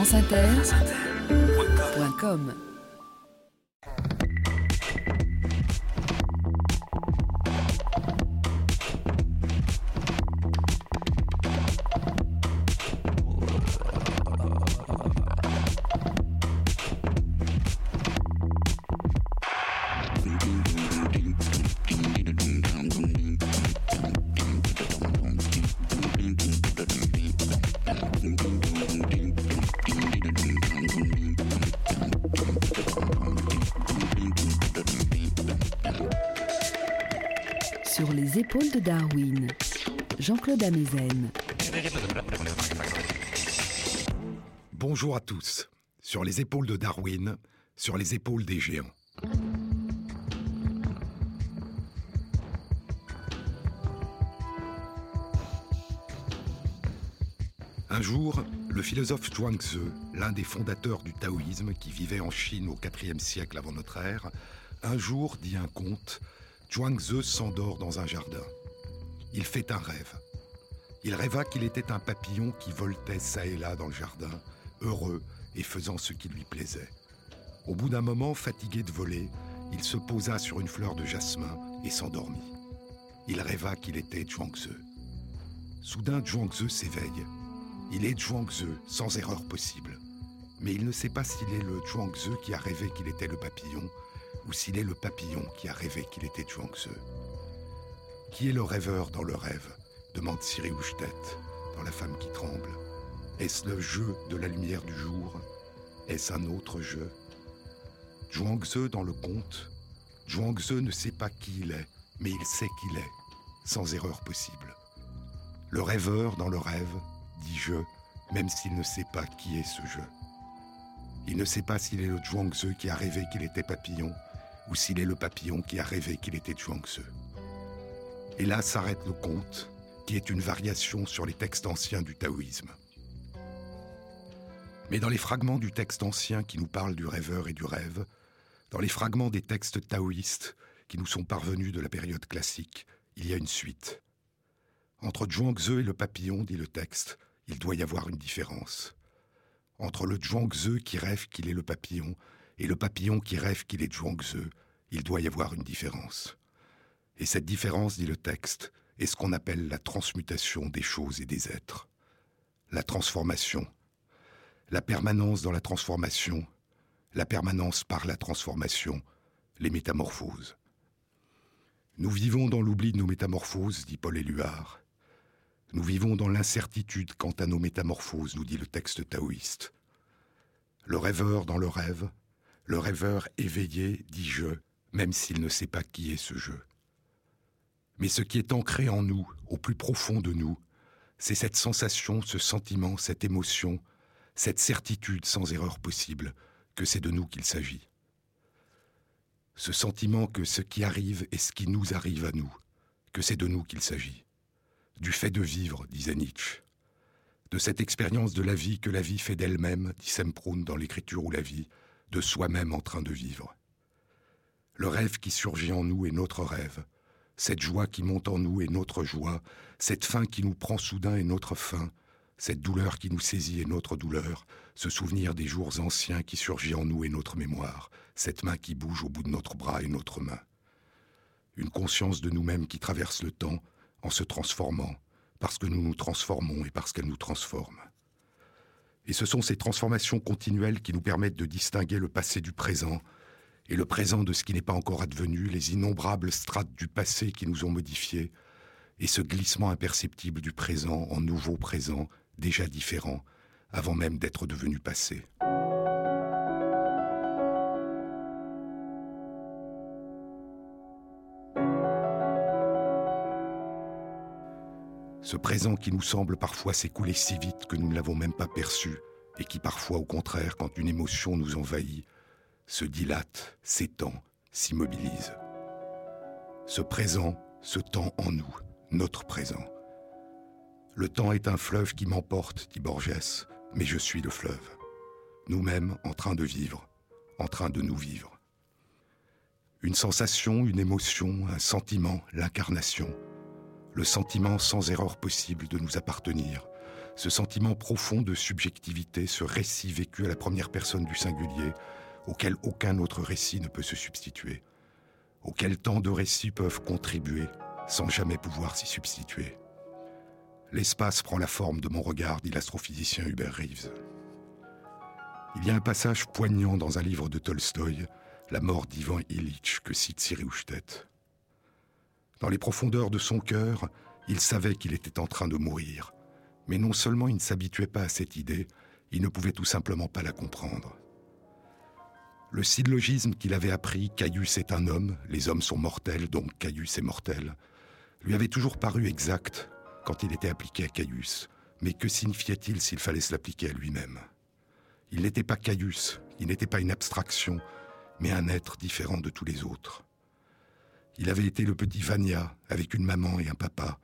franceinter.com Sur les épaules de Darwin, Jean-Claude Amezen. Bonjour à tous. Sur les épaules de Darwin, sur les épaules des géants. Un jour, le philosophe Zhuangzi, l'un des fondateurs du taoïsme qui vivait en Chine au IVe siècle avant notre ère, un jour dit un conte, Zhuangzi s'endort dans un jardin. Il fait un rêve. Il rêva qu'il était un papillon qui voltait çà et là dans le jardin, heureux et faisant ce qui lui plaisait. Au bout d'un moment, fatigué de voler, il se posa sur une fleur de jasmin et s'endormit. Il rêva qu'il était Zhuangzi. Soudain, Zhuangzi s'éveille. Il est Zhuangzi, sans erreur possible. Mais il ne sait pas s'il est le Zhuangzi qui a rêvé qu'il était le papillon, ou s'il est le papillon qui a rêvé qu'il était Zhuangzi. Qui est le rêveur dans le rêve demande Siri Houchtet dans La femme qui tremble. Est-ce le jeu de la lumière du jour? Est-ce un autre jeu? Zhuangzi dans le conte, Zhuangzi ne sait pas qui il est, mais il sait qu'il est, sans erreur possible. Le rêveur dans le rêve dit je, même s'il ne sait pas qui est ce jeu. Il ne sait pas s'il est le Zhuangzi qui a rêvé qu'il était papillon, ou s'il est le papillon qui a rêvé qu'il était Zhuangzi. Et là s'arrête le conte, qui est une variation sur les textes anciens du taoïsme. Mais dans les fragments du texte ancien qui nous parlent du rêveur et du rêve, dans les fragments des textes taoïstes qui nous sont parvenus de la période classique, il y a une suite. Entre Zhuangzi et le papillon, dit le texte, il doit y avoir une différence. Entre le Zhuangzi qui rêve qu'il est le papillon et le papillon qui rêve qu'il est Zhuangzi, il doit y avoir une différence. Et cette différence, dit le texte, est ce qu'on appelle la transmutation des choses et des êtres. La transformation. La permanence dans la transformation. La permanence par la transformation. Les métamorphoses. Nous vivons dans l'oubli de nos métamorphoses, dit Paul Éluard. Nous vivons dans l'incertitude quant à nos métamorphoses, nous dit le texte taoïste. Le rêveur dans le rêve, le rêveur éveillé dit je, même s'il ne sait pas qui est ce jeu. Mais ce qui est ancré en nous, au plus profond de nous, c'est cette sensation, ce sentiment, cette émotion, cette certitude sans erreur possible que c'est de nous qu'il s'agit. Ce sentiment que ce qui arrive est ce qui nous arrive à nous, que c'est de nous qu'il s'agit. Du fait de vivre, disait Nietzsche. De cette expérience de la vie que la vie fait d'elle-même, dit Semprun dans l'écriture ou la vie, de soi-même en train de vivre. Le rêve qui surgit en nous est notre rêve, cette joie qui monte en nous est notre joie, cette faim qui nous prend soudain est notre faim, cette douleur qui nous saisit est notre douleur, ce souvenir des jours anciens qui surgit en nous est notre mémoire, cette main qui bouge au bout de notre bras est notre main. Une conscience de nous-mêmes qui traverse le temps en se transformant, parce que nous nous transformons et parce qu'elle nous transforme. Et ce sont ces transformations continuelles qui nous permettent de distinguer le passé du présent, et le présent de ce qui n'est pas encore advenu, les innombrables strates du passé qui nous ont modifiés, et ce glissement imperceptible du présent en nouveau présent, déjà différent, avant même d'être devenu passé. Ce présent qui nous semble parfois s'écouler si vite que nous ne l'avons même pas perçu, et qui parfois, au contraire, quand une émotion nous envahit, se dilate, s'étend, s'immobilise. Ce présent, ce temps en nous, notre présent. Le temps est un fleuve qui m'emporte, dit Borges, mais je suis le fleuve. Nous-mêmes en train de vivre, en train de nous vivre. Une sensation, une émotion, un sentiment, l'incarnation. Le sentiment sans erreur possible de nous appartenir. ce sentiment profond de subjectivité, ce récit vécu à la première personne du singulier, auquel aucun autre récit ne peut se substituer, auquel tant de récits peuvent contribuer sans jamais pouvoir s'y substituer. L'espace prend la forme de mon regard, dit l'astrophysicien Hubert Reeves. Il y a un passage poignant dans un livre de Tolstoï, La mort d'Ivan Illich, que cite Siri Dans les profondeurs de son cœur, il savait qu'il était en train de mourir. Mais non seulement il ne s'habituait pas à cette idée, il ne pouvait tout simplement pas la comprendre. Le syllogisme qu'il avait appris, Caius est un homme, les hommes sont mortels, donc Caius est mortel, lui avait toujours paru exact quand il était appliqué à Caius. Mais que signifiait-il s'il fallait se l'appliquer à lui-même? Il n'était pas Caius, il n'était pas une abstraction, mais un être différent de tous les autres. Il avait été le petit Vania, avec une maman et un papa,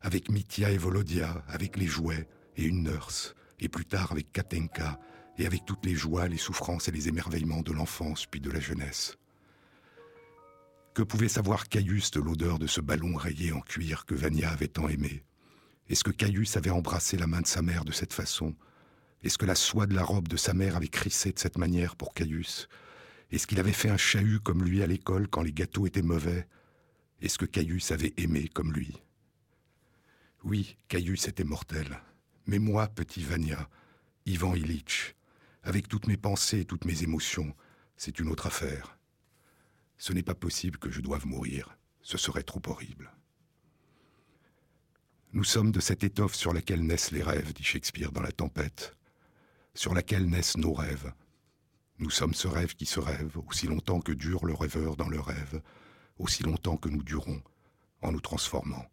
avec Mitya et Volodia, avec les jouets et une nurse, et plus tard avec Katenka, et avec toutes les joies, les souffrances et les émerveillements de l'enfance puis de la jeunesse. Que pouvait savoir Caius de l'odeur de ce ballon rayé en cuir que Vania avait tant aimé? Est-ce que Caius avait embrassé la main de sa mère de cette façon? Est-ce que la soie de la robe de sa mère avait crissé de cette manière pour Caius? Est-ce qu'il avait fait un chahut comme lui à l'école quand les gâteaux étaient mauvais? Est-ce que Caius avait aimé comme lui Oui, Caius était mortel. Mais moi, petit Vania, Ivan Illich, avec toutes mes pensées et toutes mes émotions, c'est une autre affaire. Ce n'est pas possible que je doive mourir, ce serait trop horrible. Nous sommes de cette étoffe sur laquelle naissent les rêves, dit Shakespeare dans La Tempête, sur laquelle naissent nos rêves. Nous sommes ce rêve qui se rêve, aussi longtemps que dure le rêveur dans le rêve, aussi longtemps que nous durons, en nous transformant.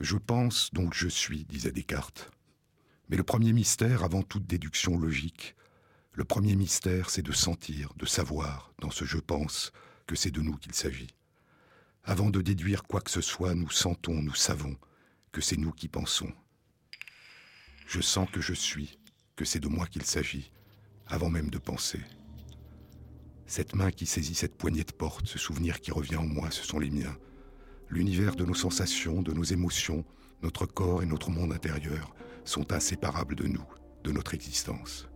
Je pense, donc je suis, disait Descartes. Mais le premier mystère, avant toute déduction logique, le premier mystère, c'est de sentir, de savoir, dans ce je pense, que c'est de nous qu'il s'agit. Avant de déduire quoi que ce soit, nous sentons, nous savons que c'est nous qui pensons. Je sens que je suis, que c'est de moi qu'il s'agit, avant même de penser. Cette main qui saisit cette poignée de porte, ce souvenir qui revient en moi, ce sont les miens. L'univers de nos sensations, de nos émotions, notre corps et notre monde intérieur, sont inséparables de nous, de notre existence.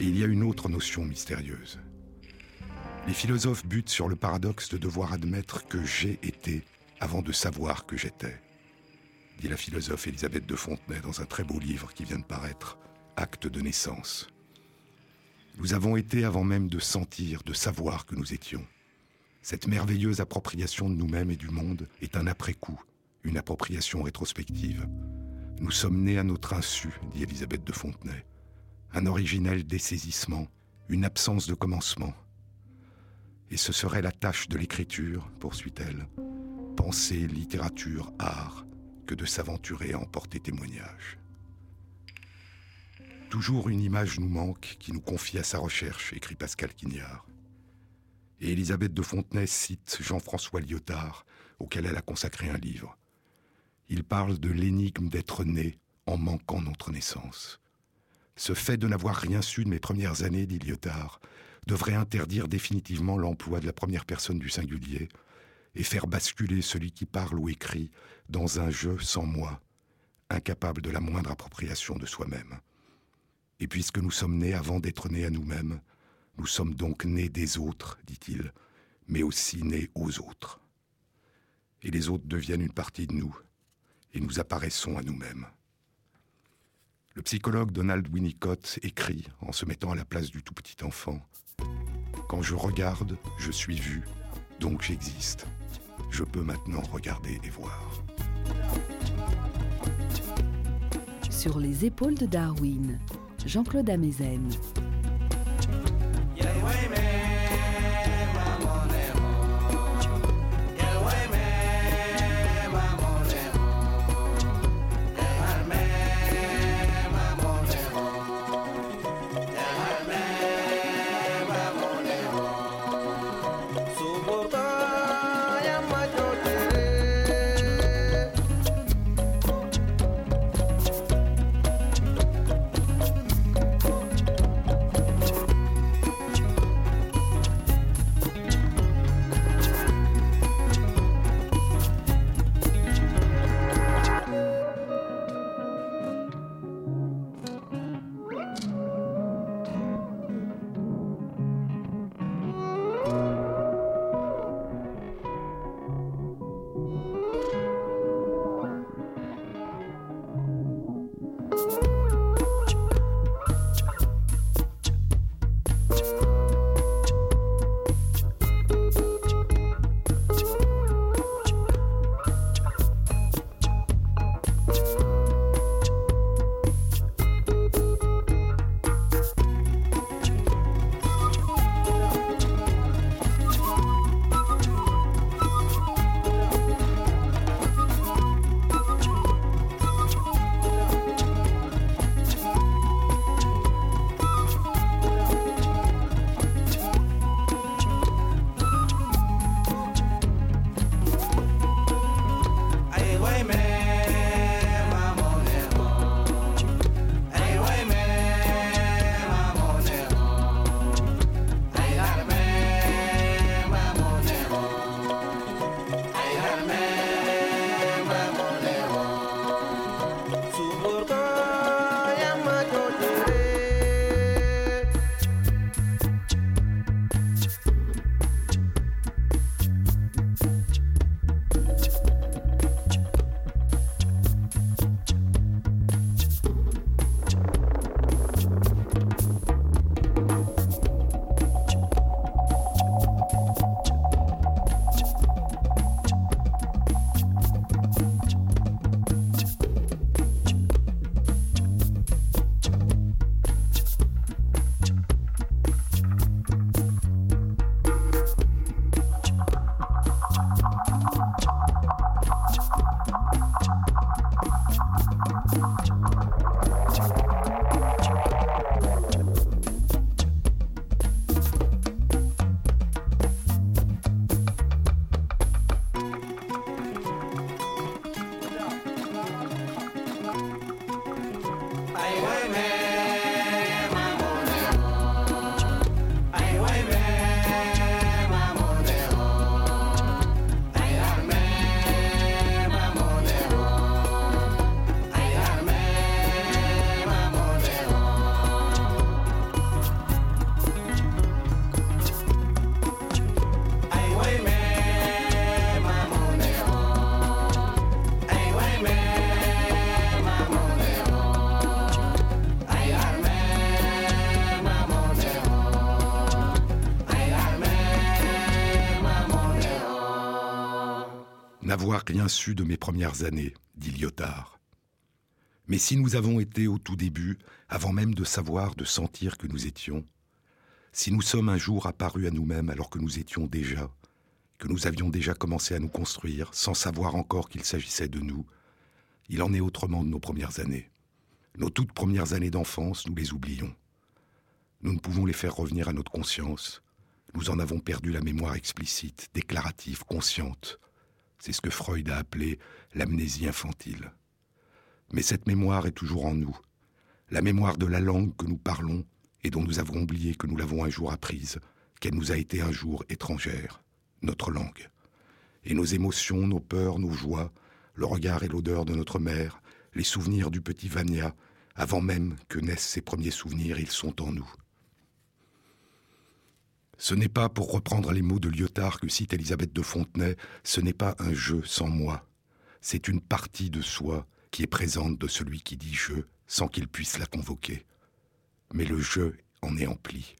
Et il y a une autre notion mystérieuse. Les philosophes butent sur le paradoxe de devoir admettre que j'ai été avant de savoir que j'étais, dit la philosophe Elisabeth de Fontenay dans un très beau livre qui vient de paraître, Acte de naissance. Nous avons été avant même de sentir, de savoir que nous étions. Cette merveilleuse appropriation de nous-mêmes et du monde est un après-coup, une appropriation rétrospective. Nous sommes nés à notre insu, dit Elisabeth de Fontenay. Un originel dessaisissement, une absence de commencement. Et ce serait la tâche de l'écriture, poursuit-elle, littérature, art, que de s'aventurer à en porter témoignage. Toujours une image nous manque qui nous confie à sa recherche, écrit Pascal Quignard. Et Elisabeth de Fontenay cite Jean-François Lyotard, auquel elle a consacré un livre. Il parle de l'énigme d'être né en manquant notre naissance. Ce fait de n'avoir rien su de mes premières années, dit Lyotard, devrait interdire définitivement l'emploi de la première personne du singulier et faire basculer celui qui parle ou écrit dans un jeu sans moi, incapable de la moindre appropriation de soi-même. Et puisque nous sommes nés avant d'être nés à nous-mêmes, nous sommes donc nés des autres, dit-il, mais aussi nés aux autres. Et les autres deviennent une partie de nous, et nous apparaissons à nous-mêmes. Le psychologue Donald Winnicott écrit, en se mettant à la place du tout petit enfant, Quand je regarde, je suis vu, donc j'existe. Je peux maintenant regarder et voir. Sur les épaules de Darwin, Jean-Claude Amezen. Rien su de mes premières années, dit Lyotard. Mais si nous avons été au tout début, avant même de savoir, de sentir que nous étions, si nous sommes un jour apparus à nous-mêmes alors que nous étions déjà, que nous avions déjà commencé à nous construire sans savoir encore qu'il s'agissait de nous, il en est autrement de nos premières années. Nos toutes premières années d'enfance, nous les oublions. Nous ne pouvons les faire revenir à notre conscience. Nous en avons perdu la mémoire explicite, déclarative, consciente. C'est ce que Freud a appelé l'amnésie infantile. Mais cette mémoire est toujours en nous. La mémoire de la langue que nous parlons et dont nous avons oublié que nous l'avons un jour apprise, qu'elle nous a été un jour étrangère, notre langue. Et nos émotions, nos peurs, nos joies, le regard et l'odeur de notre mère, les souvenirs du petit Vania, avant même que naissent ces premiers souvenirs, ils sont en nous. Ce n'est pas, pour reprendre les mots de Lyotard que cite Elisabeth de Fontenay, ce n'est pas un jeu sans moi. C'est une partie de soi qui est présente de celui qui dit je sans qu'il puisse la convoquer. Mais le jeu en est empli,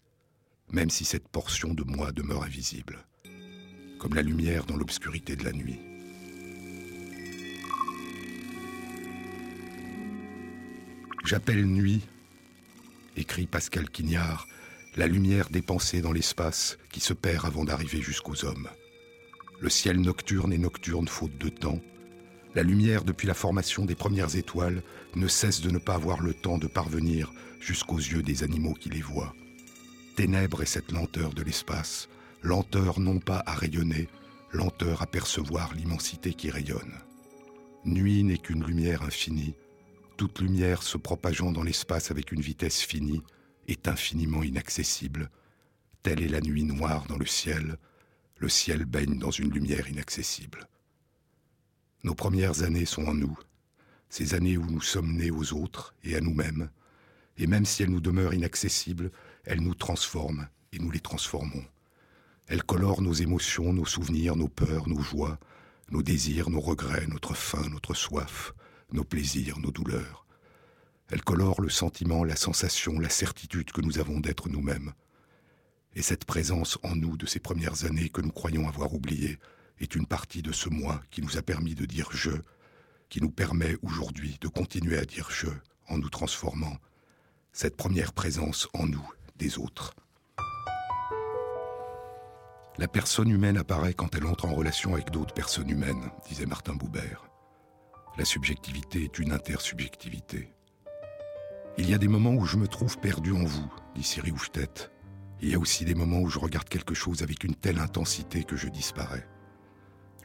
même si cette portion de moi demeure invisible, comme la lumière dans l'obscurité de la nuit. J'appelle nuit, écrit Pascal Quignard, la lumière dépensée dans l'espace qui se perd avant d'arriver jusqu'aux hommes. Le ciel nocturne est nocturne faute de temps. La lumière, depuis la formation des premières étoiles, ne cesse de ne pas avoir le temps de parvenir jusqu'aux yeux des animaux qui les voient. Ténèbres est cette lenteur de l'espace, lenteur non pas à rayonner, lenteur à percevoir l'immensité qui rayonne. Nuit n'est qu'une lumière infinie, toute lumière se propageant dans l'espace avec une vitesse finie est infiniment inaccessible. Telle est la nuit noire dans le ciel, le ciel baigne dans une lumière inaccessible. Nos premières années sont en nous, ces années où nous sommes nés aux autres et à nous-mêmes, et même si elles nous demeurent inaccessibles, elles nous transforment et nous les transformons. Elles colorent nos émotions, nos souvenirs, nos peurs, nos joies, nos désirs, nos regrets, notre faim, notre soif, nos plaisirs, nos douleurs. Elle colore le sentiment, la sensation, la certitude que nous avons d'être nous-mêmes. Et cette présence en nous de ces premières années que nous croyons avoir oubliées est une partie de ce moi qui nous a permis de dire je, qui nous permet aujourd'hui de continuer à dire je en nous transformant, cette première présence en nous des autres. La personne humaine apparaît quand elle entre en relation avec d'autres personnes humaines, disait Martin Boubert. La subjectivité est une intersubjectivité. Il y a des moments où je me trouve perdu en vous, dit Siri Houchtet. Il y a aussi des moments où je regarde quelque chose avec une telle intensité que je disparais.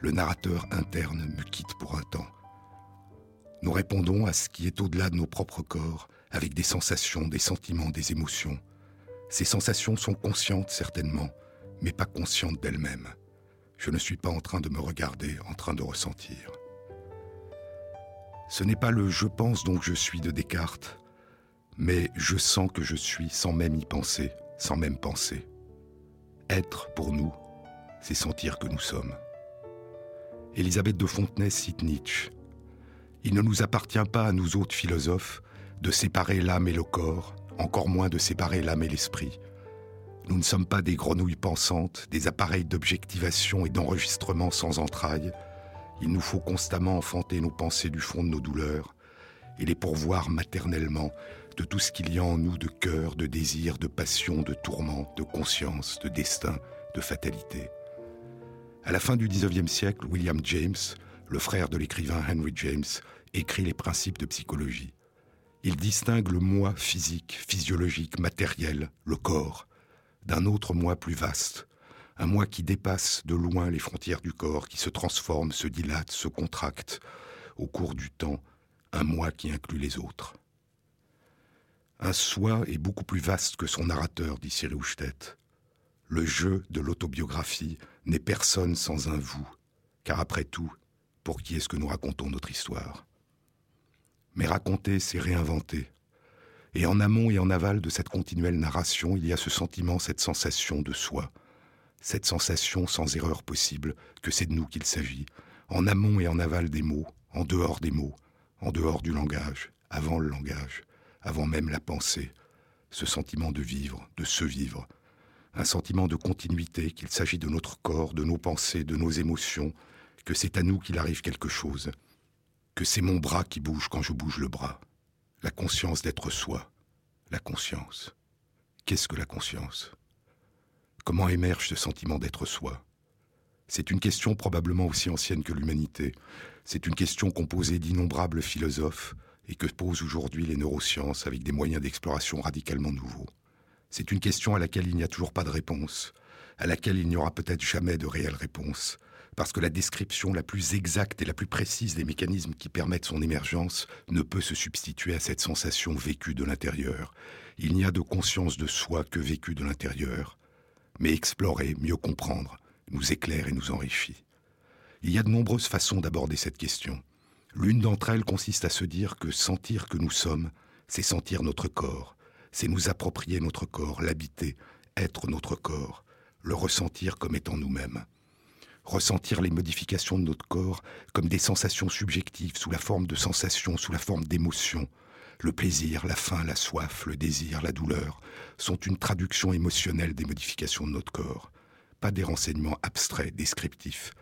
Le narrateur interne me quitte pour un temps. Nous répondons à ce qui est au-delà de nos propres corps, avec des sensations, des sentiments, des émotions. Ces sensations sont conscientes certainement, mais pas conscientes d'elles-mêmes. Je ne suis pas en train de me regarder, en train de ressentir. Ce n'est pas le je pense donc je suis de Descartes, mais je sens que je suis sans même y penser, sans même penser. Être pour nous, c'est sentir que nous sommes. Elisabeth de Fontenay cite Nietzsche. Il ne nous appartient pas à nous autres philosophes de séparer l'âme et le corps, encore moins de séparer l'âme et l'esprit. Nous ne sommes pas des grenouilles pensantes, des appareils d'objectivation et d'enregistrement sans entrailles, il nous faut constamment enfanter nos pensées du fond de nos douleurs et les pourvoir maternellement de tout ce qu'il y a en nous de cœur, de désir, de passion, de tourment, de conscience, de destin, de fatalité. À la fin du XIXe siècle, William James, le frère de l'écrivain Henry James, écrit les principes de psychologie. Il distingue le moi physique, physiologique, matériel, le corps, d'un autre moi plus vaste, un moi qui dépasse de loin les frontières du corps, qui se transforme, se dilate, se contracte au cours du temps, un moi qui inclut les autres. Un soi est beaucoup plus vaste que son narrateur, dit Cyril Houchtet. Le jeu de l'autobiographie n'est personne sans un vous, car après tout, pour qui est-ce que nous racontons notre histoire? Mais raconter, c'est réinventer. Et en amont et en aval de cette continuelle narration, il y a ce sentiment, cette sensation de soi, cette sensation sans erreur possible que c'est de nous qu'il s'agit, en amont et en aval des mots, en dehors des mots, en dehors du langage, avant le langage, avant même la pensée, ce sentiment de vivre, de se vivre, un sentiment de continuité, qu'il s'agit de notre corps, de nos pensées, de nos émotions, que c'est à nous qu'il arrive quelque chose, que c'est mon bras qui bouge quand je bouge le bras, la conscience d'être soi, la conscience. Qu'est-ce que la conscience? Comment émerge ce sentiment d'être soi? C'est une question probablement aussi ancienne que l'humanité. C'est une question qu'ont posée d'innombrables philosophes et que posent aujourd'hui les neurosciences avec des moyens d'exploration radicalement nouveaux. C'est une question à laquelle il n'y a toujours pas de réponse, à laquelle il n'y aura peut-être jamais de réelle réponse, parce que la description la plus exacte et la plus précise des mécanismes qui permettent son émergence ne peut se substituer à cette sensation vécue de l'intérieur. Il n'y a de conscience de soi que vécue de l'intérieur. Mais explorer, mieux comprendre, nous éclaire et nous enrichit. Il y a de nombreuses façons d'aborder cette question. L'une d'entre elles consiste à se dire que sentir que nous sommes, c'est sentir notre corps, c'est nous approprier notre corps, l'habiter, être notre corps, le ressentir comme étant nous-mêmes ressentir les modifications de notre corps comme des sensations subjectives sous la forme de sensations, sous la forme d'émotions. Le plaisir, la faim, la soif, le désir, la douleur sont une traduction émotionnelle des modifications de notre corps, pas des renseignements abstraits, descriptifs.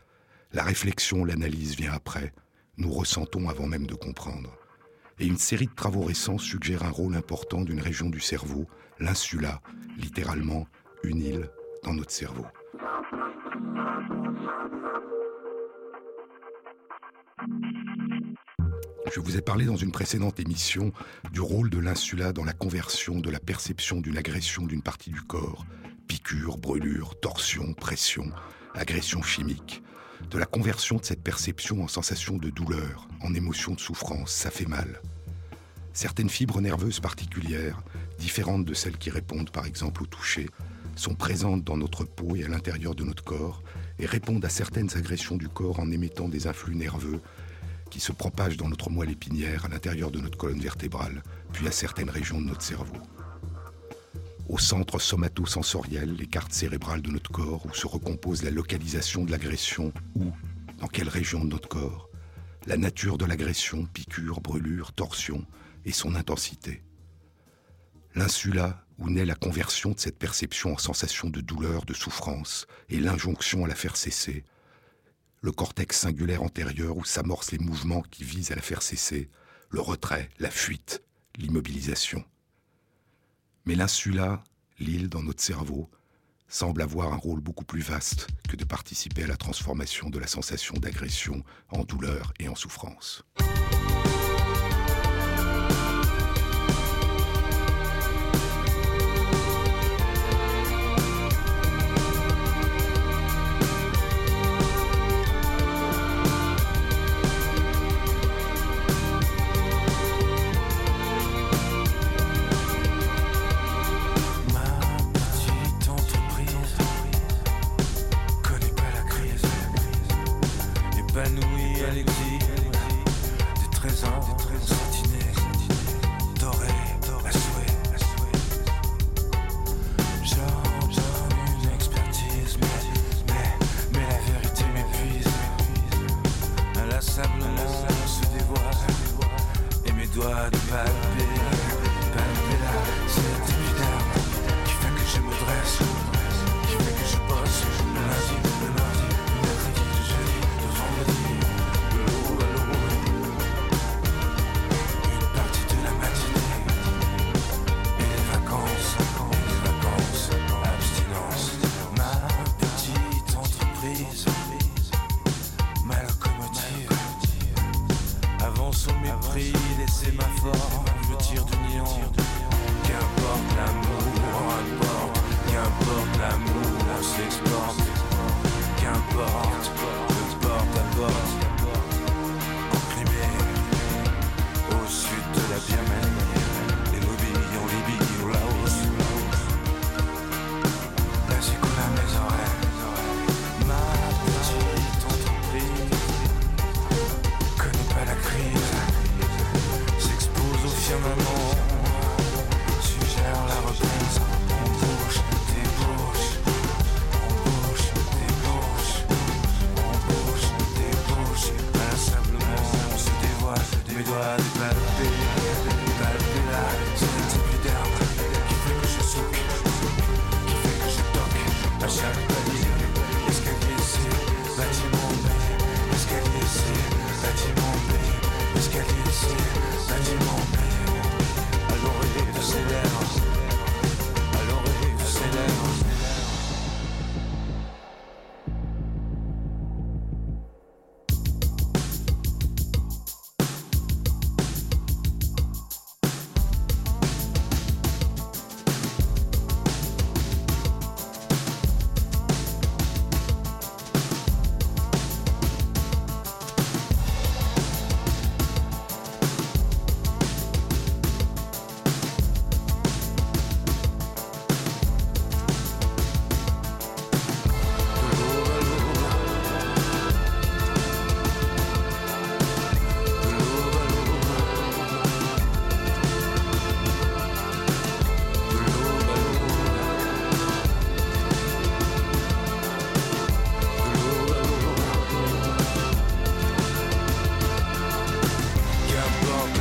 La réflexion, l'analyse vient après, nous ressentons avant même de comprendre. Et une série de travaux récents suggère un rôle important d'une région du cerveau, l'insula, littéralement une île dans notre cerveau. Je vous ai parlé dans une précédente émission du rôle de l'insula dans la conversion de la perception d'une agression d'une partie du corps, piqûre, brûlure, torsion, pression, agression chimique, de la conversion de cette perception en sensation de douleur, en émotion de souffrance, ça fait mal. Certaines fibres nerveuses particulières, différentes de celles qui répondent par exemple au toucher, sont présentes dans notre peau et à l'intérieur de notre corps et répondent à certaines agressions du corps en émettant des influx nerveux qui se propagent dans notre moelle épinière, à l'intérieur de notre colonne vertébrale, puis à certaines régions de notre cerveau. Au centre somatosensoriel, les cartes cérébrales de notre corps, où se recompose la localisation de l'agression, où, dans quelle région de notre corps, la nature de l'agression, piqûre, brûlure, torsion, et son intensité. L'insula, où naît la conversion de cette perception en sensation de douleur, de souffrance, et l'injonction à la faire cesser, le cortex singulaire antérieur où s'amorcent les mouvements qui visent à la faire cesser, le retrait, la fuite, l'immobilisation. Mais l'insula, l'île dans notre cerveau, semble avoir un rôle beaucoup plus vaste que de participer à la transformation de la sensation d'agression en douleur et en souffrance.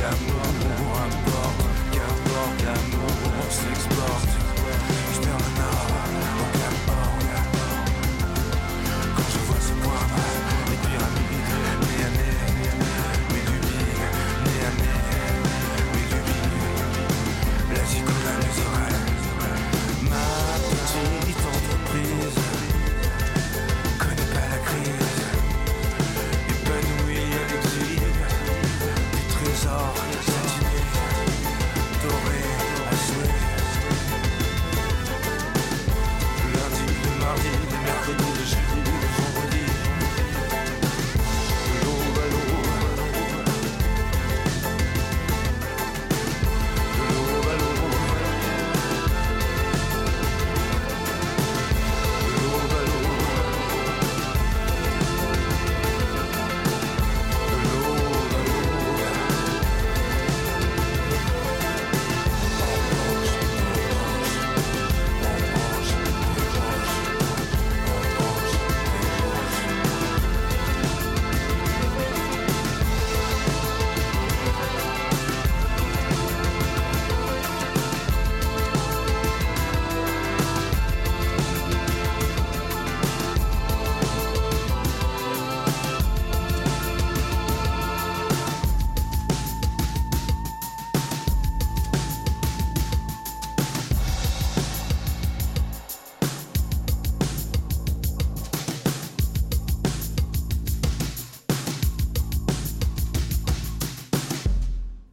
amor.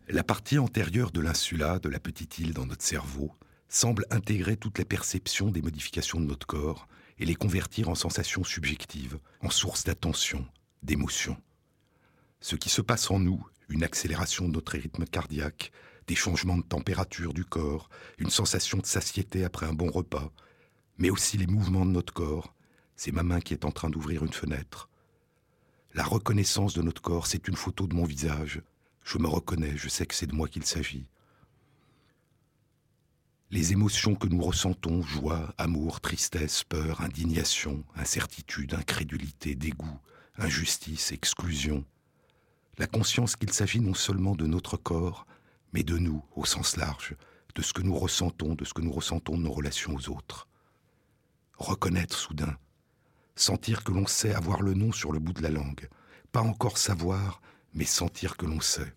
La partie antérieure de l'insula, de la petite île dans notre cerveau, semble intégrer toutes les perceptions des modifications de notre corps et les convertir en sensations subjectives, en sources d'attention, d'émotion. Ce qui se passe en nous, une accélération de notre rythme cardiaque, des changements de température du corps, une sensation de satiété après un bon repas, mais aussi les mouvements de notre corps, c'est ma main qui est en train d'ouvrir une fenêtre. La reconnaissance de notre corps, c'est une photo de mon visage, je me reconnais, je sais que c'est de moi qu'il s'agit. Les émotions que nous ressentons, joie, amour, tristesse, peur, indignation, incertitude, incrédulité, dégoût, injustice, exclusion. La conscience qu'il s'agit non seulement de notre corps, mais de nous au sens large, de ce que nous ressentons, de ce que nous ressentons de nos relations aux autres. Reconnaître soudain, sentir que l'on sait avoir le nom sur le bout de la langue, pas encore savoir, mais sentir que l'on sait.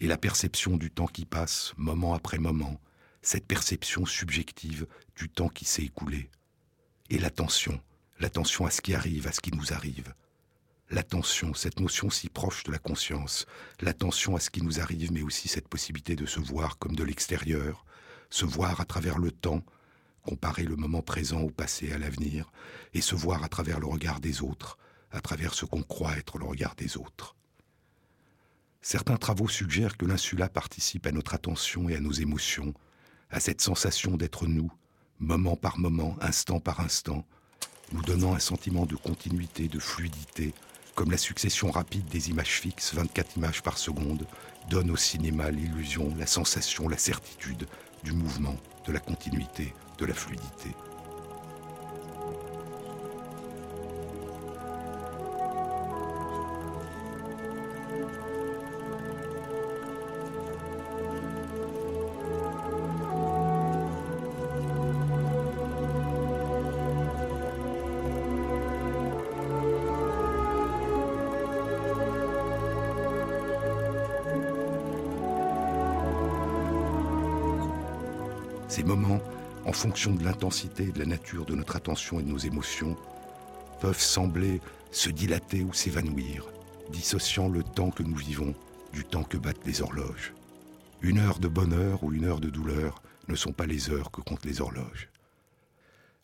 Et la perception du temps qui passe, moment après moment, cette perception subjective du temps qui s'est écoulé. Et l'attention, l'attention à ce qui arrive, à ce qui nous arrive. L'attention, cette notion si proche de la conscience, l'attention à ce qui nous arrive, mais aussi cette possibilité de se voir comme de l'extérieur, se voir à travers le temps, comparer le moment présent au passé à l'avenir, et se voir à travers le regard des autres, à travers ce qu'on croit être le regard des autres. Certains travaux suggèrent que l'insula participe à notre attention et à nos émotions, à cette sensation d'être nous, moment par moment, instant par instant, nous donnant un sentiment de continuité, de fluidité, comme la succession rapide des images fixes, 24 images par seconde, donne au cinéma l'illusion, la sensation, la certitude du mouvement, de la continuité, de la fluidité. Fonction de l'intensité et de la nature de notre attention et de nos émotions, peuvent sembler se dilater ou s'évanouir, dissociant le temps que nous vivons du temps que battent les horloges. Une heure de bonheur ou une heure de douleur ne sont pas les heures que comptent les horloges.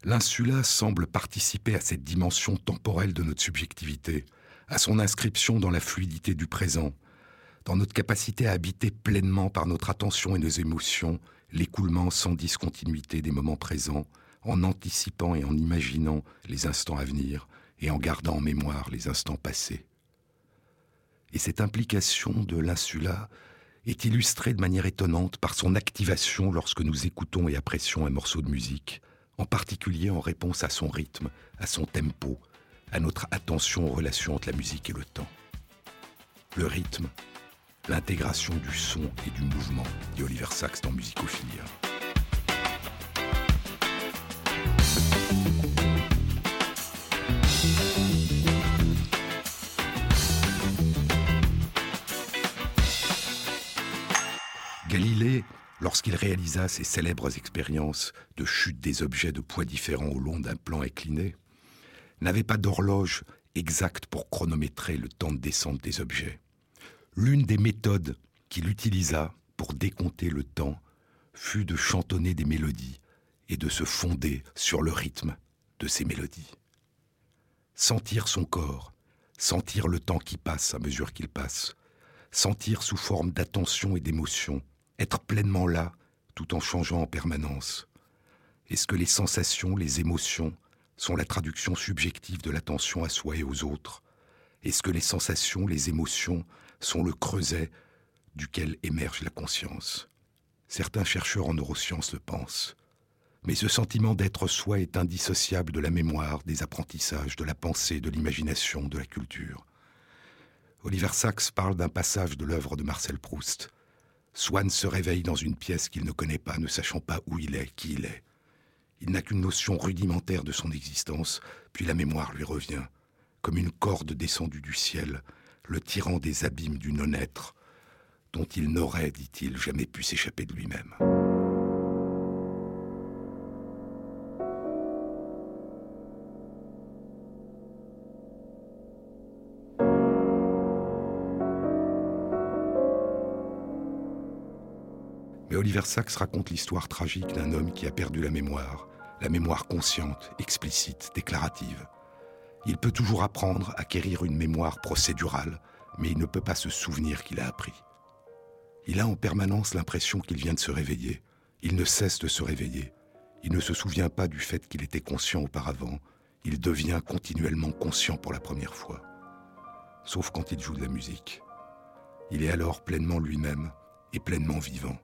L'insula semble participer à cette dimension temporelle de notre subjectivité, à son inscription dans la fluidité du présent, dans notre capacité à habiter pleinement par notre attention et nos émotions l'écoulement sans discontinuité des moments présents, en anticipant et en imaginant les instants à venir et en gardant en mémoire les instants passés. Et cette implication de l'insula est illustrée de manière étonnante par son activation lorsque nous écoutons et apprécions un morceau de musique, en particulier en réponse à son rythme, à son tempo, à notre attention aux relations entre la musique et le temps. Le rythme, l'intégration du son et du mouvement, dit Oliver Sacks dans Musicophilia. Galilée, lorsqu'il réalisa ses célèbres expériences de chute des objets de poids différents au long d'un plan incliné, n'avait pas d'horloge exacte pour chronométrer le temps de descente des objets. L'une des méthodes qu'il utilisa pour décompter le temps fut de chantonner des mélodies et de se fonder sur le rythme de ces mélodies. Sentir son corps, sentir le temps qui passe à mesure qu'il passe, sentir sous forme d'attention et d'émotion, être pleinement là tout en changeant en permanence. Est-ce que les sensations, les émotions sont la traduction subjective de l'attention à soi et aux autres? Est-ce que les sensations, les émotions sont le creuset duquel émerge la conscience. Certains chercheurs en neurosciences le pensent. Mais ce sentiment d'être soi est indissociable de la mémoire, des apprentissages, de la pensée, de l'imagination, de la culture. Oliver Sacks parle d'un passage de l'œuvre de Marcel Proust. Swann se réveille dans une pièce qu'il ne connaît pas, ne sachant pas où il est, qui il est. Il n'a qu'une notion rudimentaire de son existence, puis la mémoire lui revient, comme une corde descendue du ciel, le tirant des abîmes du non-être, dont il n'aurait, dit-il, jamais pu s'échapper de lui-même. Mais Oliver Sacks raconte l'histoire tragique d'un homme qui a perdu la mémoire, la mémoire consciente, explicite, déclarative. Il peut toujours apprendre, acquérir une mémoire procédurale, mais il ne peut pas se souvenir qu'il a appris. Il a en permanence l'impression qu'il vient de se réveiller. Il ne cesse de se réveiller. Il ne se souvient pas du fait qu'il était conscient auparavant. Il devient continuellement conscient pour la première fois. Sauf quand il joue de la musique. Il est alors pleinement lui-même et pleinement vivant.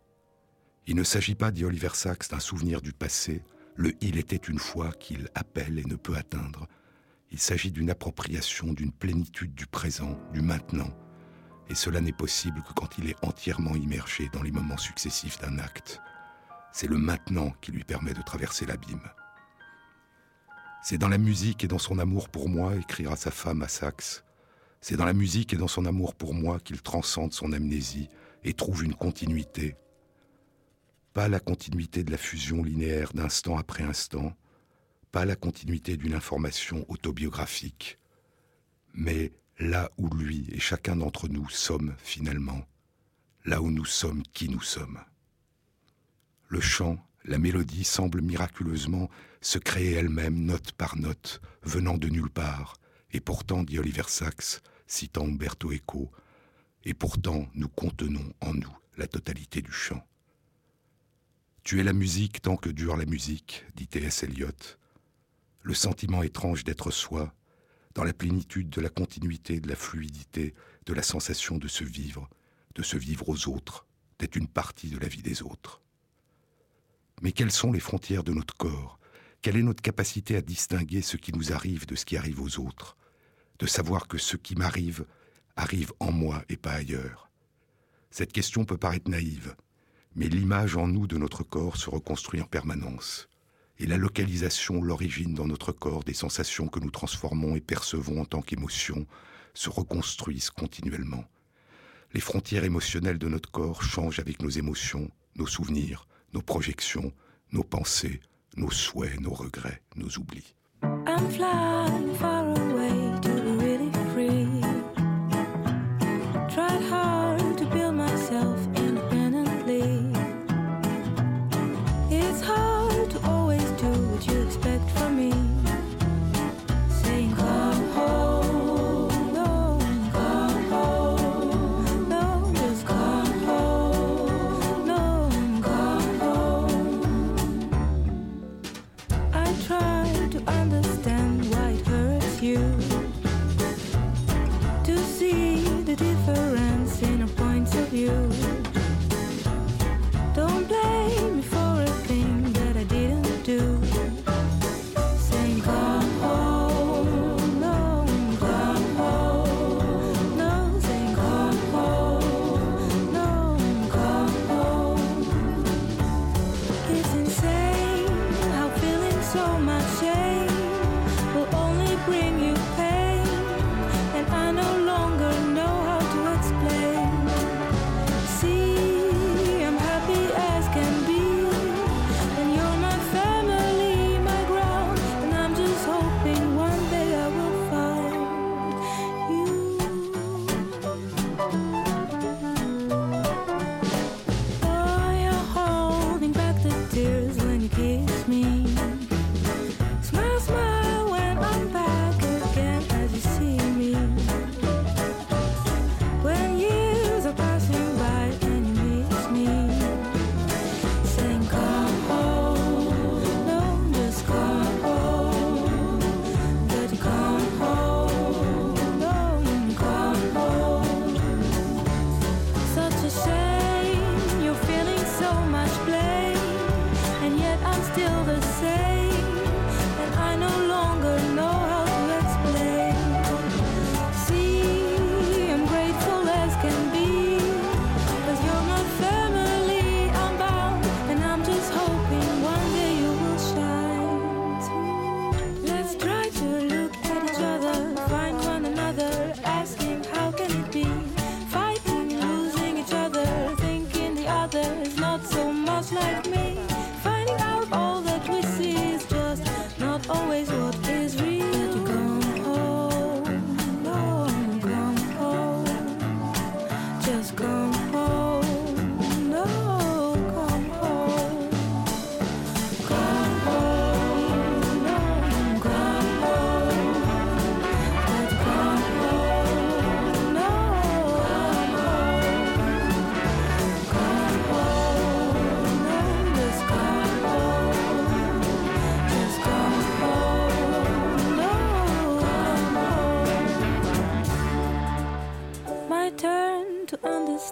Il ne s'agit pas, dit Oliver Sacks, d'un souvenir du passé, le il était une fois qu'il appelle et ne peut atteindre. Il s'agit d'une appropriation, d'une plénitude du présent, du maintenant. Et cela n'est possible que quand il est entièrement immergé dans les moments successifs d'un acte. C'est le maintenant qui lui permet de traverser l'abîme. C'est dans la musique et dans son amour pour moi, écrira sa femme à Saxe. C'est dans la musique et dans son amour pour moi qu'il transcende son amnésie et trouve une continuité, pas la continuité de la fusion linéaire d'instant après instant, pas la continuité d'une information autobiographique, mais là où lui et chacun d'entre nous sommes finalement, là où nous sommes qui nous sommes. Le chant, la mélodie semble miraculeusement se créer elle-même note par note, venant de nulle part, et pourtant, dit Oliver Sacks, citant Umberto Eco, et pourtant nous contenons en nous la totalité du chant. Tu es la musique tant que dure la musique, dit T.S. Eliot. Le sentiment étrange d'être soi, dans la plénitude de la continuité, de la fluidité, de la sensation de se vivre, de se vivre aux autres, d'être une partie de la vie des autres. Mais quelles sont les frontières de notre corps? Quelle est notre capacité à distinguer ce qui nous arrive de ce qui arrive aux autres? De savoir que ce qui m'arrive arrive en moi et pas ailleurs? Cette question peut paraître naïve, mais l'image en nous de notre corps se reconstruit en permanence. Et la localisation, l'origine dans notre corps des sensations que nous transformons et percevons en tant qu'émotions se reconstruisent continuellement. Les frontières émotionnelles de notre corps changent avec nos émotions, nos souvenirs, nos projections, nos pensées, nos souhaits, nos regrets, nos oublis. understand why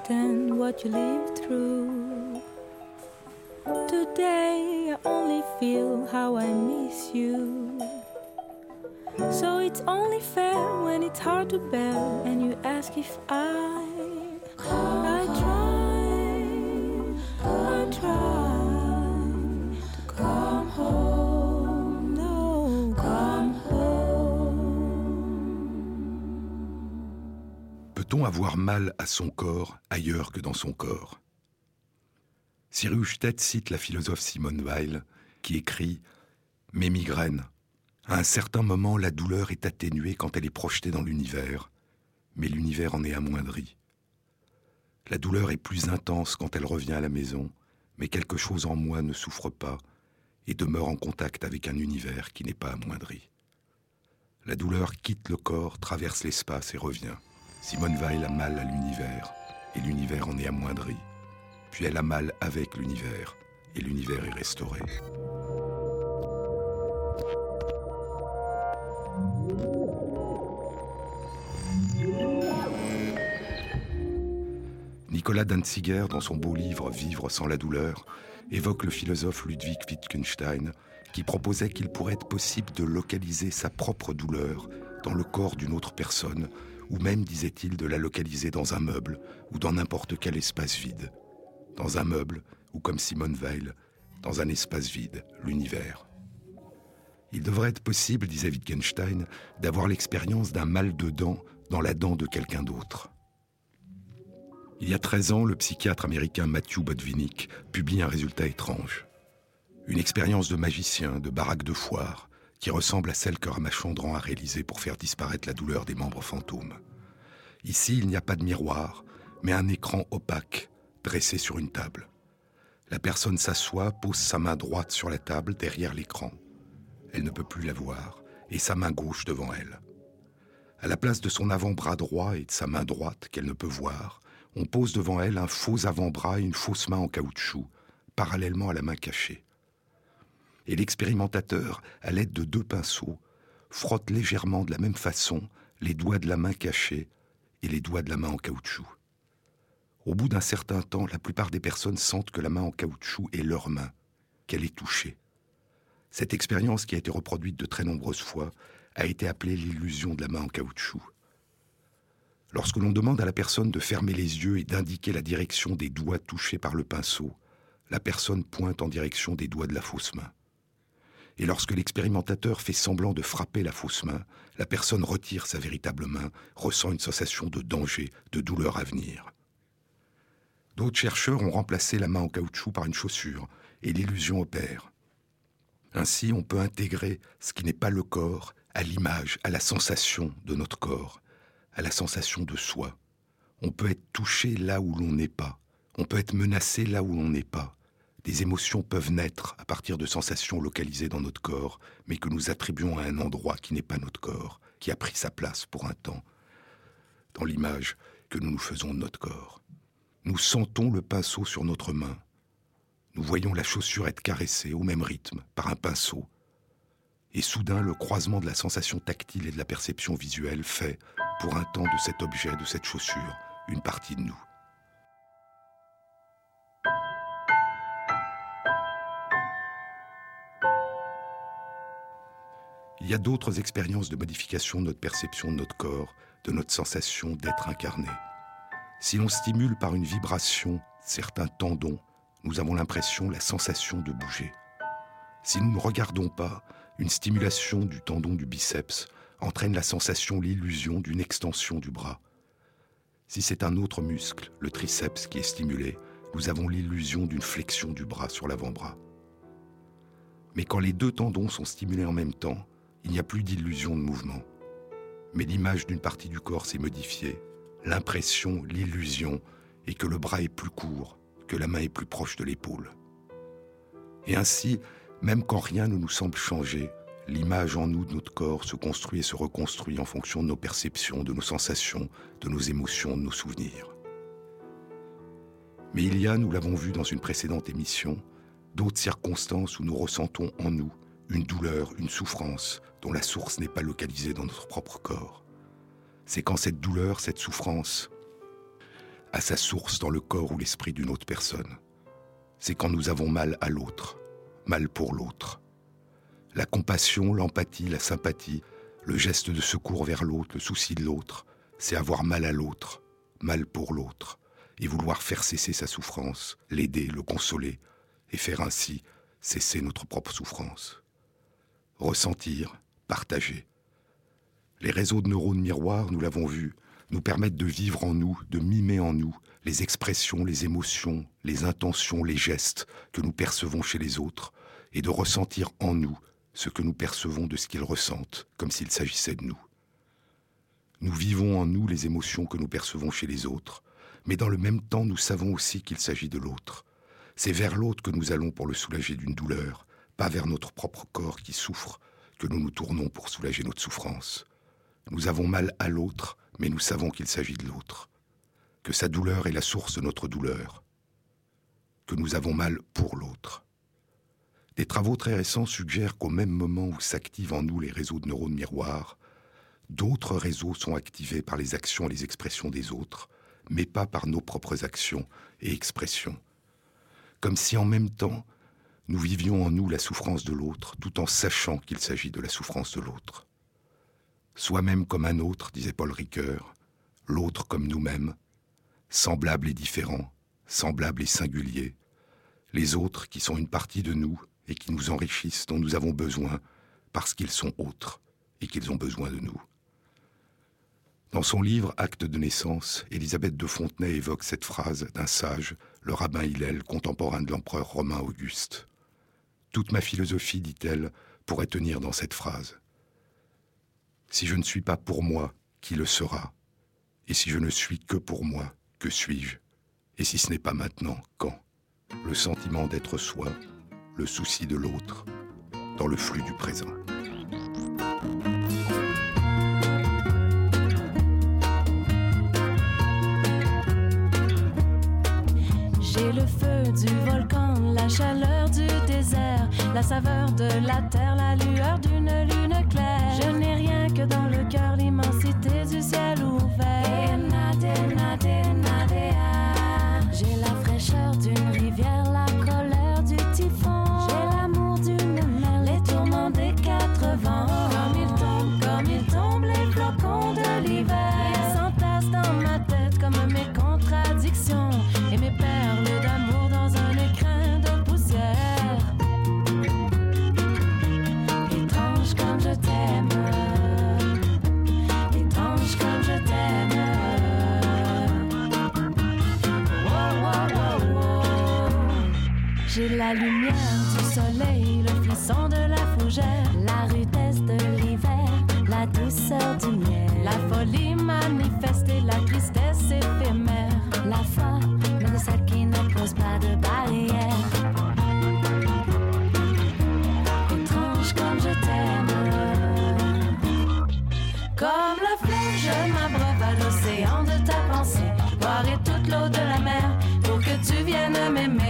understand what you live through. Today I only feel how I miss you. So it's only fair when it's hard to bear and you ask if I Peut-on avoir mal à son corps ailleurs que dans son corps? Cyrus cite la philosophe Simone Weil qui écrit Mes migraines. À un certain moment, la douleur est atténuée quand elle est projetée dans l'univers, mais l'univers en est amoindri. La douleur est plus intense quand elle revient à la maison, mais quelque chose en moi ne souffre pas et demeure en contact avec un univers qui n'est pas amoindri. La douleur quitte le corps, traverse l'espace et revient. Simone Weil a mal à l'univers, et l'univers en est amoindri puis elle a mal avec l'univers, et l'univers est restauré. Nicolas Danziger, dans son beau livre Vivre sans la douleur, évoque le philosophe Ludwig Wittgenstein, qui proposait qu'il pourrait être possible de localiser sa propre douleur dans le corps d'une autre personne, ou même, disait-il, de la localiser dans un meuble ou dans n'importe quel espace vide dans un meuble ou comme Simone Weil, dans un espace vide, l'univers. Il devrait être possible, disait Wittgenstein, d'avoir l'expérience d'un mal de dent dans la dent de quelqu'un d'autre. Il y a 13 ans, le psychiatre américain Matthew Botvinnik publie un résultat étrange. Une expérience de magicien, de baraque de foire, qui ressemble à celle que Ramachandran a réalisée pour faire disparaître la douleur des membres fantômes. Ici, il n'y a pas de miroir, mais un écran opaque dressée sur une table. La personne s'assoit, pose sa main droite sur la table derrière l'écran. Elle ne peut plus la voir, et sa main gauche devant elle. À la place de son avant-bras droit et de sa main droite qu'elle ne peut voir, on pose devant elle un faux avant-bras et une fausse main en caoutchouc, parallèlement à la main cachée. Et l'expérimentateur, à l'aide de deux pinceaux, frotte légèrement de la même façon les doigts de la main cachée et les doigts de la main en caoutchouc. Au bout d'un certain temps, la plupart des personnes sentent que la main en caoutchouc est leur main, qu'elle est touchée. Cette expérience, qui a été reproduite de très nombreuses fois, a été appelée l'illusion de la main en caoutchouc. Lorsque l'on demande à la personne de fermer les yeux et d'indiquer la direction des doigts touchés par le pinceau, la personne pointe en direction des doigts de la fausse main. Et lorsque l'expérimentateur fait semblant de frapper la fausse main, la personne retire sa véritable main, ressent une sensation de danger, de douleur à venir. D'autres chercheurs ont remplacé la main en caoutchouc par une chaussure, et l'illusion opère. Ainsi, on peut intégrer ce qui n'est pas le corps à l'image, à la sensation de notre corps, à la sensation de soi. On peut être touché là où l'on n'est pas. On peut être menacé là où l'on n'est pas. Des émotions peuvent naître à partir de sensations localisées dans notre corps, mais que nous attribuons à un endroit qui n'est pas notre corps, qui a pris sa place pour un temps, dans l'image que nous nous faisons de notre corps. Nous sentons le pinceau sur notre main. Nous voyons la chaussure être caressée au même rythme par un pinceau. Et soudain, le croisement de la sensation tactile et de la perception visuelle fait, pour un temps de cet objet, de cette chaussure, une partie de nous. Il y a d'autres expériences de modification de notre perception de notre corps, de notre sensation d'être incarné. Si l'on stimule par une vibration certains tendons, nous avons l'impression, la sensation de bouger. Si nous ne regardons pas, une stimulation du tendon du biceps entraîne la sensation, l'illusion d'une extension du bras. Si c'est un autre muscle, le triceps, qui est stimulé, nous avons l'illusion d'une flexion du bras sur l'avant-bras. Mais quand les deux tendons sont stimulés en même temps, il n'y a plus d'illusion de mouvement. Mais l'image d'une partie du corps s'est modifiée l'impression, l'illusion est que le bras est plus court, que la main est plus proche de l'épaule. Et ainsi, même quand rien ne nous semble changer, l'image en nous de notre corps se construit et se reconstruit en fonction de nos perceptions, de nos sensations, de nos émotions, de nos souvenirs. Mais il y a, nous l'avons vu dans une précédente émission, d'autres circonstances où nous ressentons en nous une douleur, une souffrance dont la source n'est pas localisée dans notre propre corps c'est quand cette douleur, cette souffrance à sa source dans le corps ou l'esprit d'une autre personne. C'est quand nous avons mal à l'autre, mal pour l'autre. La compassion, l'empathie, la sympathie, le geste de secours vers l'autre, le souci de l'autre, c'est avoir mal à l'autre, mal pour l'autre, et vouloir faire cesser sa souffrance, l'aider, le consoler, et faire ainsi cesser notre propre souffrance. Ressentir, partager. Les réseaux de neurones miroirs, nous l'avons vu, nous permettent de vivre en nous, de mimer en nous les expressions, les émotions, les intentions, les gestes que nous percevons chez les autres, et de ressentir en nous ce que nous percevons de ce qu'ils ressentent, comme s'il s'agissait de nous. Nous vivons en nous les émotions que nous percevons chez les autres, mais dans le même temps nous savons aussi qu'il s'agit de l'autre. C'est vers l'autre que nous allons pour le soulager d'une douleur, pas vers notre propre corps qui souffre, que nous nous tournons pour soulager notre souffrance. Nous avons mal à l'autre, mais nous savons qu'il s'agit de l'autre, que sa douleur est la source de notre douleur, que nous avons mal pour l'autre. Des travaux très récents suggèrent qu'au même moment où s'activent en nous les réseaux de neurones miroirs, d'autres réseaux sont activés par les actions et les expressions des autres, mais pas par nos propres actions et expressions. Comme si en même temps, nous vivions en nous la souffrance de l'autre, tout en sachant qu'il s'agit de la souffrance de l'autre. Soi-même comme un autre, disait Paul Ricoeur, l'autre comme nous-mêmes, semblable et différent, semblable et singulier, les autres qui sont une partie de nous et qui nous enrichissent, dont nous avons besoin, parce qu'ils sont autres et qu'ils ont besoin de nous. Dans son livre Acte de naissance, Élisabeth de Fontenay évoque cette phrase d'un sage, le rabbin Hillel, contemporain de l'empereur romain Auguste. Toute ma philosophie, dit-elle, pourrait tenir dans cette phrase. Si je ne suis pas pour moi, qui le sera Et si je ne suis que pour moi, que suis-je? Et si ce n'est pas maintenant, quand? Le sentiment d'être soi, le souci de l'autre, dans le flux du présent. J'ai le feu du volcan, la chaleur du désert, la saveur de la terre, la lueur d'une lune claire. Je n'ai rien que dans le cœur l'immensité du ciel ouvert. J'ai la fraîcheur d'une rivière, la colère du typhon. J'ai l'amour d'une mer, les tourments des quatre vents. La lumière du soleil, le frisson de la fougère, la rudesse de l'hiver, la douceur du miel, la folie manifeste et la tristesse éphémère, la foi, mais de celle qui ne pose pas de barrière. Étrange comme je t'aime. Comme le fleuve, je m'abreuve à l'océan de ta pensée. Je boirai toute l'eau de la mer pour que tu viennes m'aimer.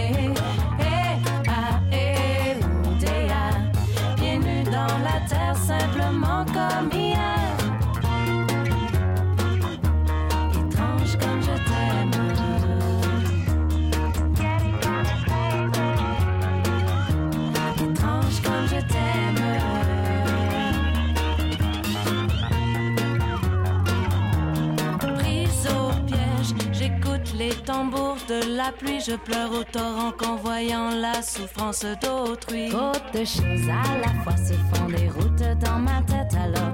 De la pluie, je pleure au torrent qu'en voyant la souffrance d'autrui. Trop de choses à la fois se font des routes dans ma tête, alors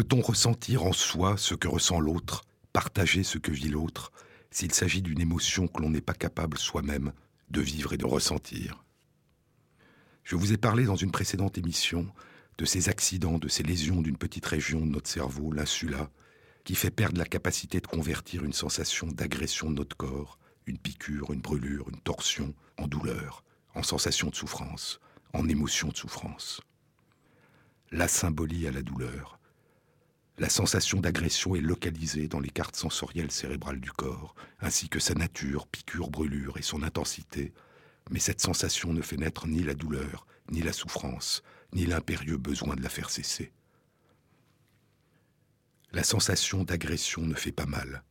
peut-on ressentir en soi ce que ressent l'autre, partager ce que vit l'autre, s'il s'agit d'une émotion que l'on n'est pas capable soi-même de vivre et de ressentir? Je vous ai parlé dans une précédente émission de ces accidents, de ces lésions d'une petite région de notre cerveau, l'insula, qui fait perdre la capacité de convertir une sensation d'agression de notre corps, une piqûre, une brûlure, une torsion, en douleur, en sensation de souffrance, en émotion de souffrance. La symbolie à la douleur. La sensation d'agression est localisée dans les cartes sensorielles cérébrales du corps, ainsi que sa nature, piqûre, brûlure et son intensité, mais cette sensation ne fait naître ni la douleur, ni la souffrance, ni l'impérieux besoin de la faire cesser. La sensation d'agression ne fait pas mal.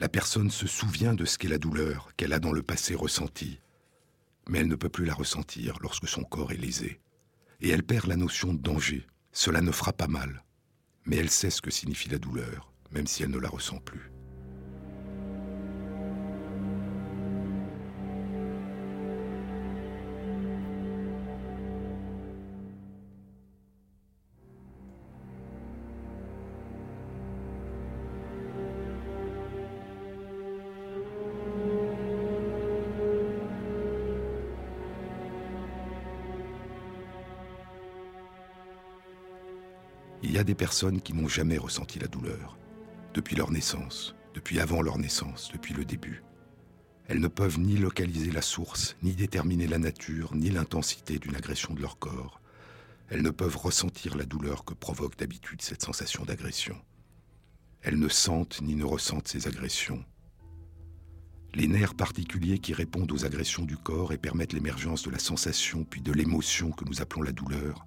La personne se souvient de ce qu'est la douleur qu'elle a dans le passé ressentie, mais elle ne peut plus la ressentir lorsque son corps est lésé. Et elle perd la notion de danger. Cela ne fera pas mal, mais elle sait ce que signifie la douleur, même si elle ne la ressent plus. Y a des personnes qui n'ont jamais ressenti la douleur, depuis leur naissance, depuis avant leur naissance, depuis le début. Elles ne peuvent ni localiser la source, ni déterminer la nature, ni l'intensité d'une agression de leur corps. Elles ne peuvent ressentir la douleur que provoque d'habitude cette sensation d'agression. Elles ne sentent ni ne ressentent ces agressions. Les nerfs particuliers qui répondent aux agressions du corps et permettent l'émergence de la sensation puis de l'émotion que nous appelons la douleur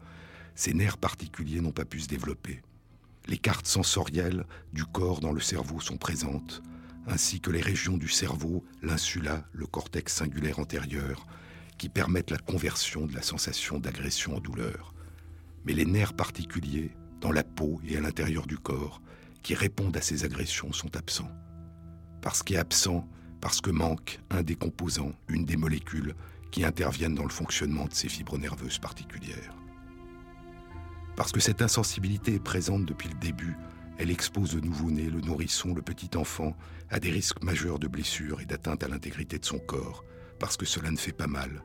ces nerfs particuliers n'ont pas pu se développer. Les cartes sensorielles du corps dans le cerveau sont présentes, ainsi que les régions du cerveau, l'insula, le cortex singulaire antérieur, qui permettent la conversion de la sensation d'agression en douleur. Mais les nerfs particuliers, dans la peau et à l'intérieur du corps, qui répondent à ces agressions sont absents. Parce qu'est absent, parce que manque un des composants, une des molécules qui interviennent dans le fonctionnement de ces fibres nerveuses particulières. Parce que cette insensibilité est présente depuis le début, elle expose le nouveau-né, le nourrisson, le petit enfant à des risques majeurs de blessures et d'atteinte à l'intégrité de son corps, parce que cela ne fait pas mal.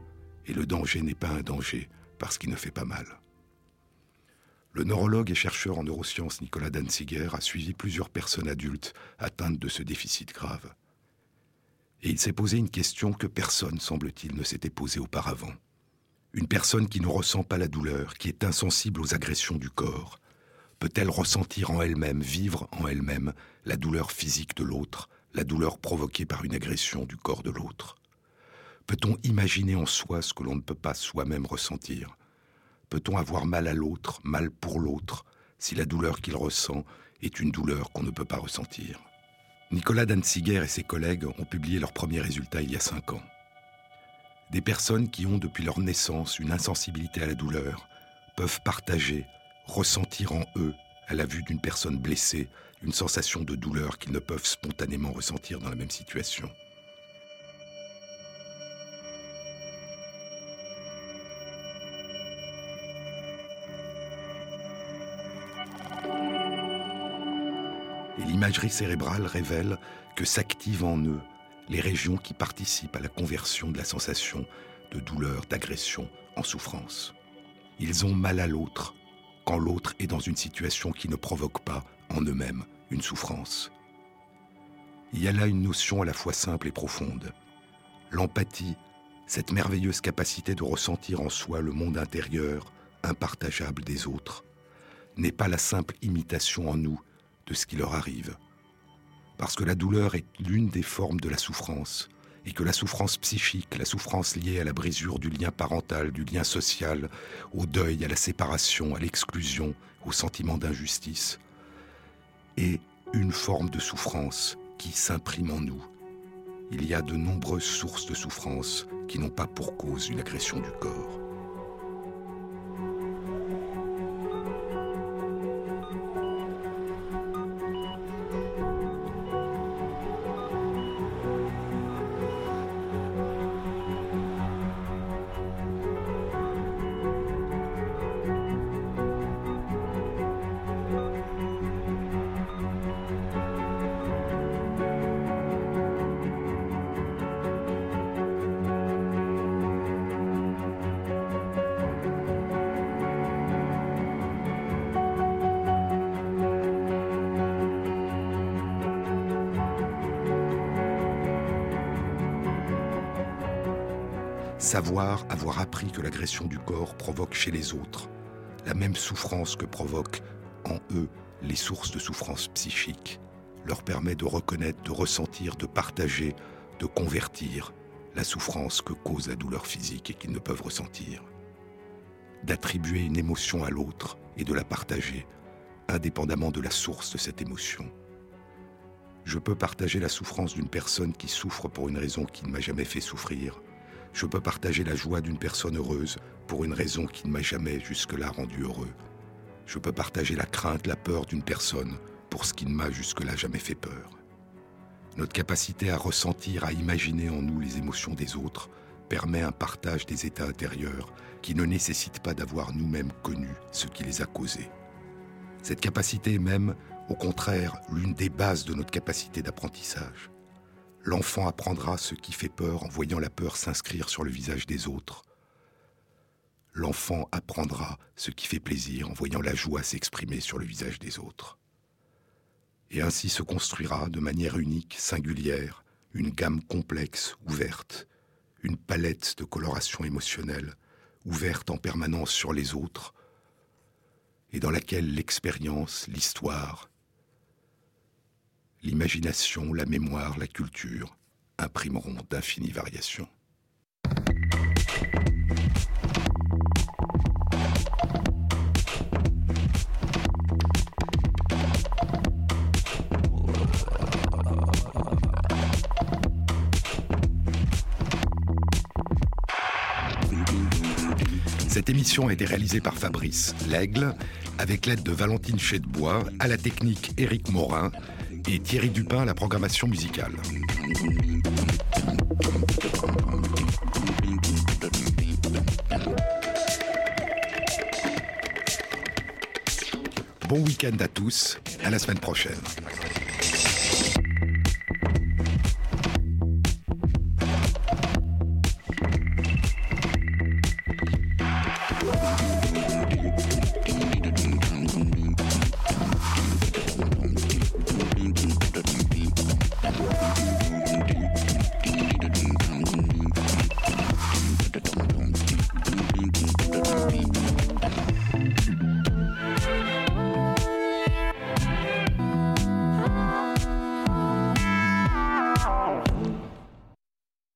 Et le danger n'est pas un danger, parce qu'il ne fait pas mal. Le neurologue et chercheur en neurosciences Nicolas Danziger a suivi plusieurs personnes adultes atteintes de ce déficit grave. Et il s'est posé une question que personne, semble-t-il, ne s'était posée auparavant. Une personne qui ne ressent pas la douleur, qui est insensible aux agressions du corps, peut-elle ressentir en elle-même, vivre en elle-même, la douleur physique de l'autre, la douleur provoquée par une agression du corps de l'autre? Peut-on imaginer en soi ce que l'on ne peut pas soi-même ressentir? Peut-on avoir mal à l'autre, mal pour l'autre, si la douleur qu'il ressent est une douleur qu'on ne peut pas ressentir? Nicolas Danziger et ses collègues ont publié leurs premiers résultats il y a cinq ans. Des personnes qui ont depuis leur naissance une insensibilité à la douleur peuvent partager, ressentir en eux, à la vue d'une personne blessée, une sensation de douleur qu'ils ne peuvent spontanément ressentir dans la même situation. Et l'imagerie cérébrale révèle que s'active en eux les régions qui participent à la conversion de la sensation de douleur, d'agression en souffrance. Ils ont mal à l'autre quand l'autre est dans une situation qui ne provoque pas en eux-mêmes une souffrance. Il y a là une notion à la fois simple et profonde. L'empathie, cette merveilleuse capacité de ressentir en soi le monde intérieur, impartageable des autres, n'est pas la simple imitation en nous de ce qui leur arrive, parce que la douleur est l'une des formes de la souffrance, et que la souffrance psychique, la souffrance liée à la brisure du lien parental, du lien social, au deuil, à la séparation, à l'exclusion, au sentiment d'injustice, est une forme de souffrance qui s'imprime en nous. Il y a de nombreuses sources de souffrance qui n'ont pas pour cause une agression du corps. Savoir avoir appris que l'agression du corps provoque chez les autres la même souffrance que provoquent en eux les sources de souffrance psychique leur permet de reconnaître, de ressentir, de partager, de convertir la souffrance que cause la douleur physique et qu'ils ne peuvent ressentir. D'attribuer une émotion à l'autre et de la partager, indépendamment de la source de cette émotion. Je peux partager la souffrance d'une personne qui souffre pour une raison qui ne m'a jamais fait souffrir, je peux partager la joie d'une personne heureuse pour une raison qui ne m'a jamais jusque-là rendu heureux. Je peux partager la crainte, la peur d'une personne pour ce qui ne m'a jusque-là jamais fait peur. Notre capacité à ressentir, à imaginer en nous les émotions des autres permet un partage des états intérieurs qui ne nécessite pas d'avoir nous-mêmes connu ce qui les a causés. Cette capacité est même, au contraire, l'une des bases de notre capacité d'apprentissage. L'enfant apprendra ce qui fait peur en voyant la peur s'inscrire sur le visage des autres. L'enfant apprendra ce qui fait plaisir en voyant la joie s'exprimer sur le visage des autres. Et ainsi se construira de manière unique, singulière, une gamme complexe, ouverte, une palette de coloration émotionnelle, ouverte en permanence sur les autres, et dans laquelle l'expérience, l'histoire, l'imagination, la mémoire, la culture imprimeront d'infinies variations. Cette émission a été réalisée par Fabrice L'Aigle avec l'aide de Valentine Chedebois, à la technique Éric Morin et Thierry Dupin à la programmation musicale. Bon week-end à tous, à la semaine prochaine.